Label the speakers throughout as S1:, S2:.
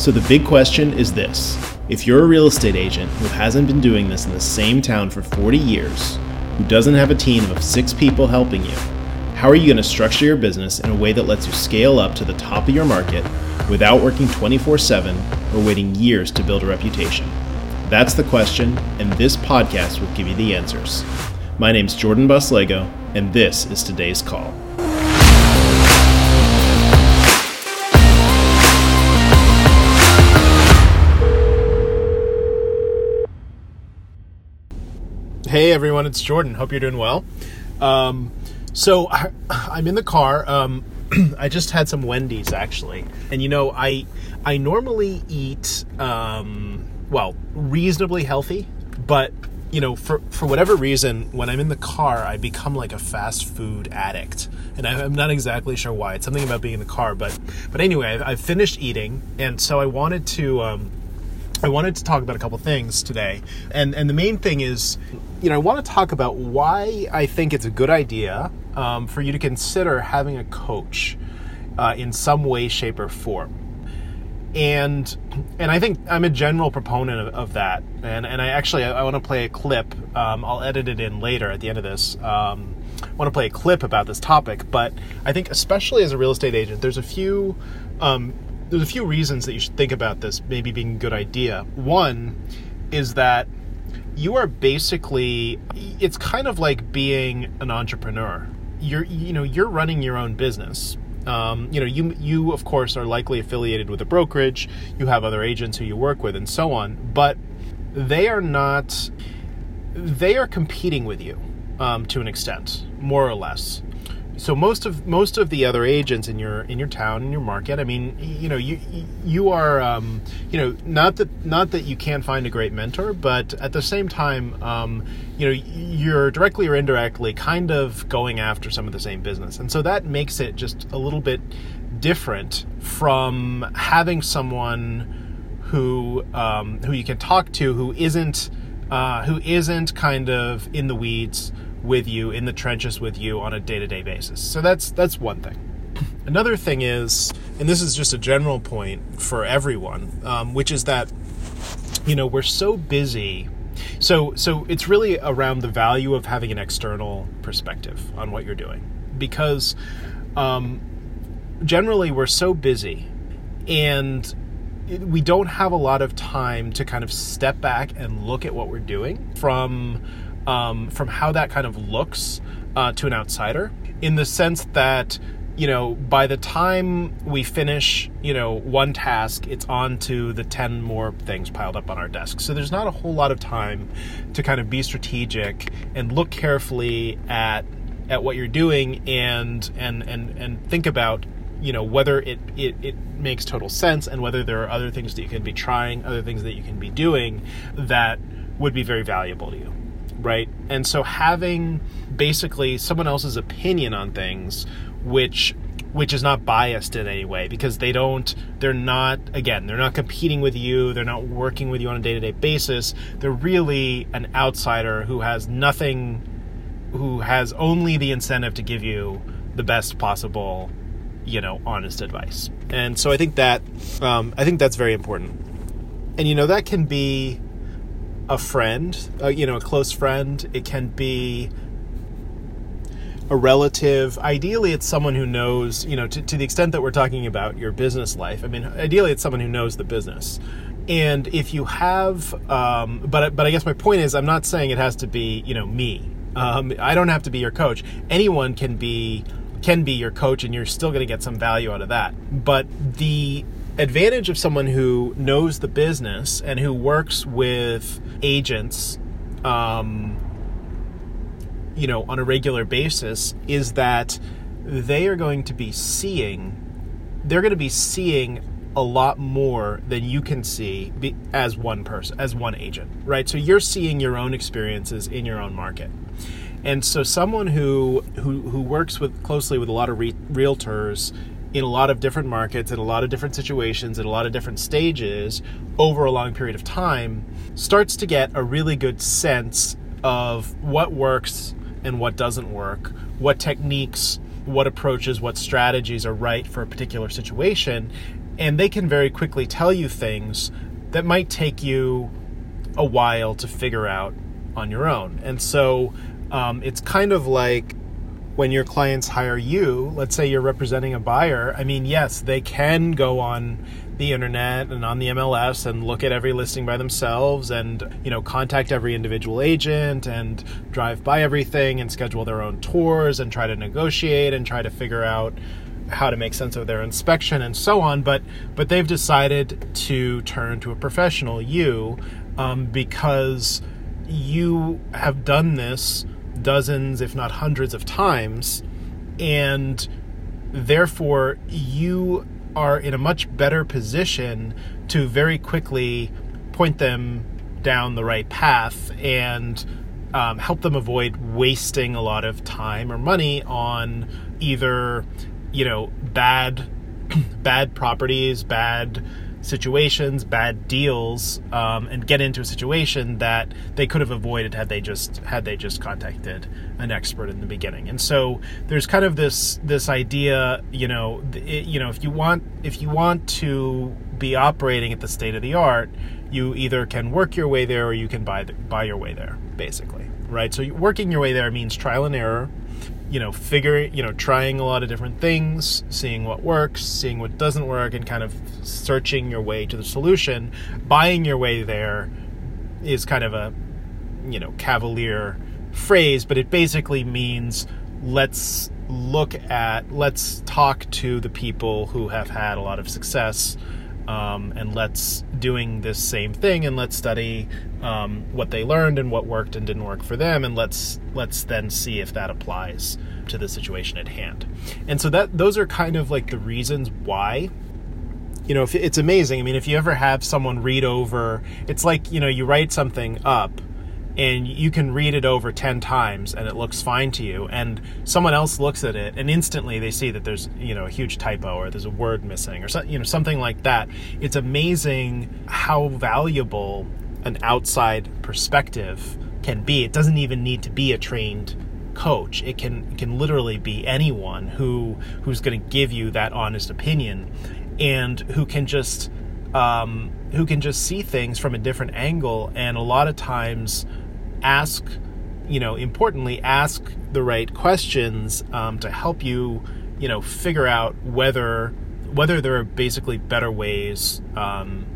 S1: So the big question is this if you're a real estate agent who hasn't been doing this in the same town for 40 years, who doesn't have a team of six people helping you, how are you going to structure your business in a way that lets you scale up to the top of your market without working 24 7 or waiting years to build a reputation? That's the question, and this podcast will give you the answers. My name's Jordan Buslego, and this is today's call. Hey everyone, it's Jordan. Hope you're doing well. Um, so I, am in the car. Um, I just had some Wendy's actually, and you know I I normally eat um, well reasonably healthy, but you know for for whatever reason when I'm in the car I become like a fast food addict, and I, am not exactly sure why. It's something about being in the car, but but anyway, I, have finished eating, and so I wanted to. Um, I wanted to talk about a couple things today. And and the main thing is, you know, I want to talk about why I think it's a good idea um, for you to consider having a coach uh, in some way, shape, or form. And and I think I'm a general proponent of, of that. And and I actually I, I want to play a clip. Um, I'll edit it in later at the end of this. Um, I want to play a clip about this topic, but I think especially as a real estate agent, there's a few um, there's a few reasons that you should think about this maybe being a good idea. One is that you are basically it's kind of like being an entrepreneur. You're you know you're running your own business. Um, you know you you of course are likely affiliated with a brokerage. You have other agents who you work with and so on, but they are not. They are competing with you um, to an extent, more or less so most of most of the other agents in your in your town in your market i mean you know you you are um, you know not that not that you can't find a great mentor but at the same time um, you know you're directly or indirectly kind of going after some of the same business. And so that makes it just a little bit different from having someone who um, who you can talk to who isn't uh, who isn't kind of in the weeds with you in the trenches with you on a day-to-day basis. So that's that's one thing. Another thing is, and this is just a general point for everyone, um, which is that you know we're so busy. So so it's really around the value of having an external perspective on what you're doing because um, generally we're so busy and we don't have a lot of time to kind of step back and look at what we're doing from um, from how that kind of looks uh, to an outsider, in the sense that you know by the time we finish you know one task it's on to the 10 more things piled up on our desk. So there's not a whole lot of time to kind of be strategic and look carefully at at what you're doing and and and and think about you know whether it, it it makes total sense and whether there are other things that you can be trying other things that you can be doing that would be very valuable to you right? And so having basically someone else's opinion on things, which which is not biased in any way because they don't they're not again they're not competing with you they're not working with you on a day-to-day basis they're really an outsider who has nothing who has only the incentive to give you the best possible you know honest advice and so i think that um, i think that's very important and you know that can be a friend, uh, you know, a close friend. It can be a relative. Ideally, it's someone who knows, you know, to, to the extent that we're talking about your business life. I mean, ideally, it's someone who knows the business. And if you have, um, but but I guess my point is, I'm not saying it has to be, you know, me. Um, I don't have to be your coach. Anyone can be can be your coach, and you're still going to get some value out of that. But the advantage of someone who knows the business and who works with agents um, you know on a regular basis is that they are going to be seeing they're going to be seeing a lot more than you can see as one person as one agent right? So you're seeing your own experiences in your own market. And so someone who who, who works with closely with a lot of re- realtors in a lot of different markets, in a lot of different situations, in a lot of different stages over a long period of time, starts to get a really good sense of what works and what doesn't work, what techniques, what approaches, what strategies are right for a particular situation. and they can very quickly tell you things that might take you a while to figure out on your own. And so um, it's kind of like when your clients hire you, let's say you're representing a buyer, I mean, yes, they can go on the internet and on the MLS and look at every listing by themselves and, you know, contact every individual agent and drive by everything and schedule their own tours and try to negotiate and try to figure out how to make sense of their inspection and so on. But but they've decided to turn to a professional you um, because you have done this dozens, if not hundreds of times, and therefore you are in a much better position to very quickly point them down the right path and um, help them avoid wasting a lot of time or money on either you know bad bad properties bad situations, bad deals, um, and get into a situation that they could have avoided had they just had they just contacted an expert in the beginning. And so there's kind of this this idea, you know, it, you know, if you want if you want to be operating at the state of the art, you either can work your way there or you can buy the, buy your way there, basically, right? So working your way there means trial and error you know, figuring, you know, trying a lot of different things, seeing what works, seeing what doesn't work, and kind of searching your way to the solution. Buying your way there is kind of a, you know, cavalier phrase, but it basically means let's look at, let's talk to the people who have had a lot of success. Um, and let's doing this same thing and let's study um, what they learned and what worked and didn't work for them and let's let's then see if that applies to the situation at hand. And so that those are kind of like the reasons why. You know if it's amazing. I mean if you ever have someone read over it's like you know you write something up and you can read it over 10 times and it looks fine to you and someone else looks at it and instantly they see that there's you know a huge typo or there's a word missing or so, you know something like that it's amazing how valuable an outside perspective can be. It doesn't even need to be a trained coach. It can it can literally be anyone who who's going to give you that honest opinion and who can just um, who can just see things from a different angle and a lot of times ask you know importantly ask the right questions um, to help you you know figure out whether whether there are basically better ways um,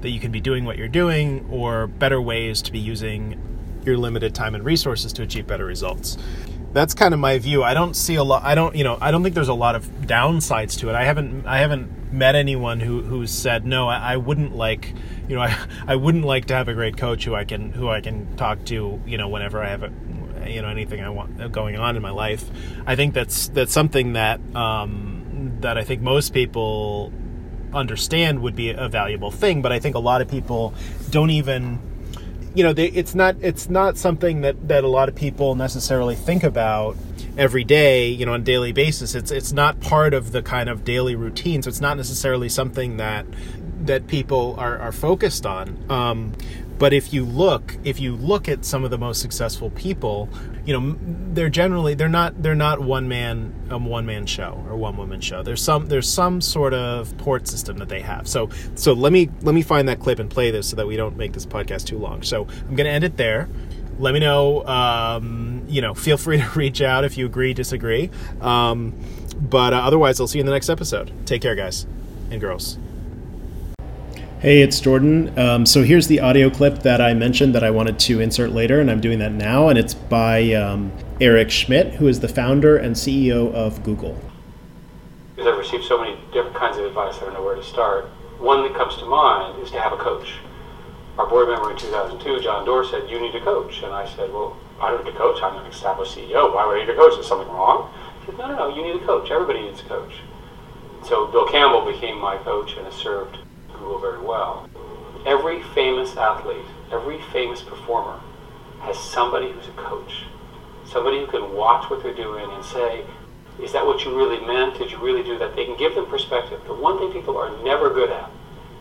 S1: that you can be doing what you're doing or better ways to be using your limited time and resources to achieve better results. That's kind of my view. I don't see a lot I don't, you know, I don't think there's a lot of downsides to it. I haven't I haven't met anyone who who said no, I, I wouldn't like, you know, I I wouldn't like to have a great coach who I can who I can talk to, you know, whenever I have a you know anything I want going on in my life. I think that's that's something that um, that I think most people understand would be a valuable thing but i think a lot of people don't even you know they, it's not it's not something that that a lot of people necessarily think about every day you know on a daily basis. It's it's not part of the kind of daily routine so it's not necessarily something that that people are, are focused on. Um, but if you look, if you look at some of the most successful people, you know, they're generally they're not they're not one man um, one man show or one woman show. There's some there's some sort of port system that they have. So so let me let me find that clip and play this so that we don't make this podcast too long. So I'm going to end it there let me know um, you know feel free to reach out if you agree disagree um, but uh, otherwise i'll see you in the next episode take care guys and girls Hey, it's Jordan. Um, so here's the audio clip that I mentioned that I wanted to insert later, and I'm doing that now. And it's by um, Eric Schmidt, who is the founder and CEO of Google.
S2: Because I've received so many different kinds of advice, I don't know where to start. One that comes to mind is to have a coach. Our board member in 2002, John Doerr, said, You need a coach. And I said, Well, I don't need a coach. I'm an established CEO. Why would I need a coach? Is something wrong? He said, No, no, no. You need a coach. Everybody needs a coach. So Bill Campbell became my coach and has served Very well. Every famous athlete, every famous performer has somebody who's a coach, somebody who can watch what they're doing and say, is that what you really meant? Did you really do that? They can give them perspective. The one thing people are never good at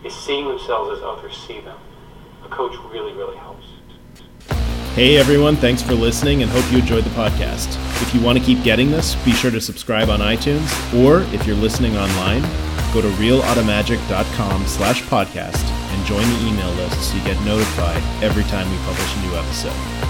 S2: is seeing themselves as others see them. A coach really, really helps.
S1: Hey everyone, thanks for listening and hope you enjoyed the podcast. If you want to keep getting this, be sure to subscribe on iTunes, or if you're listening online, Go to realautomagic.com slash podcast and join the email list so you get notified every time we publish a new episode.